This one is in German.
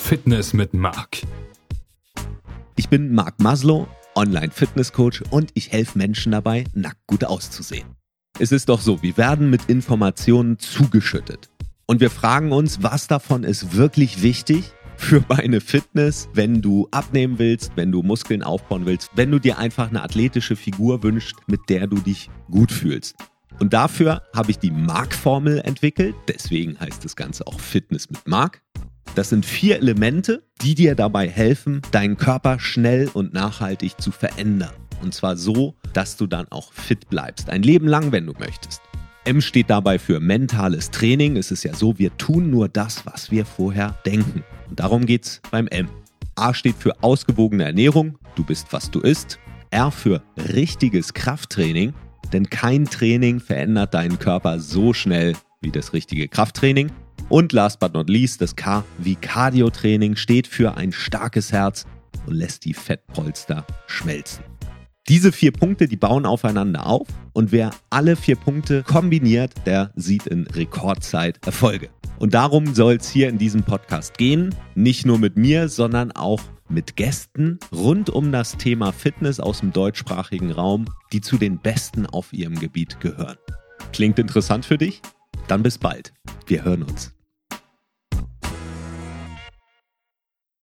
Fitness mit Marc. Ich bin Marc Maslow, Online-Fitness-Coach und ich helfe Menschen dabei, nackt gut auszusehen. Es ist doch so, wir werden mit Informationen zugeschüttet. Und wir fragen uns, was davon ist wirklich wichtig für meine Fitness, wenn du abnehmen willst, wenn du Muskeln aufbauen willst, wenn du dir einfach eine athletische Figur wünschst, mit der du dich gut fühlst. Und dafür habe ich die Mark-Formel entwickelt. Deswegen heißt das Ganze auch Fitness mit Mark. Das sind vier Elemente, die dir dabei helfen, deinen Körper schnell und nachhaltig zu verändern. Und zwar so, dass du dann auch fit bleibst. Ein Leben lang, wenn du möchtest. M steht dabei für mentales Training. Es ist ja so, wir tun nur das, was wir vorher denken. Und darum geht es beim M. A steht für ausgewogene Ernährung. Du bist, was du isst. R für richtiges Krafttraining. Denn kein Training verändert deinen Körper so schnell wie das richtige Krafttraining. Und last but not least, das K wie Cardio-Training steht für ein starkes Herz und lässt die Fettpolster schmelzen. Diese vier Punkte, die bauen aufeinander auf und wer alle vier Punkte kombiniert, der sieht in Rekordzeit Erfolge. Und darum soll es hier in diesem Podcast gehen, nicht nur mit mir, sondern auch mit Gästen rund um das Thema Fitness aus dem deutschsprachigen Raum, die zu den Besten auf ihrem Gebiet gehören. Klingt interessant für dich? Dann bis bald. Wir hören uns.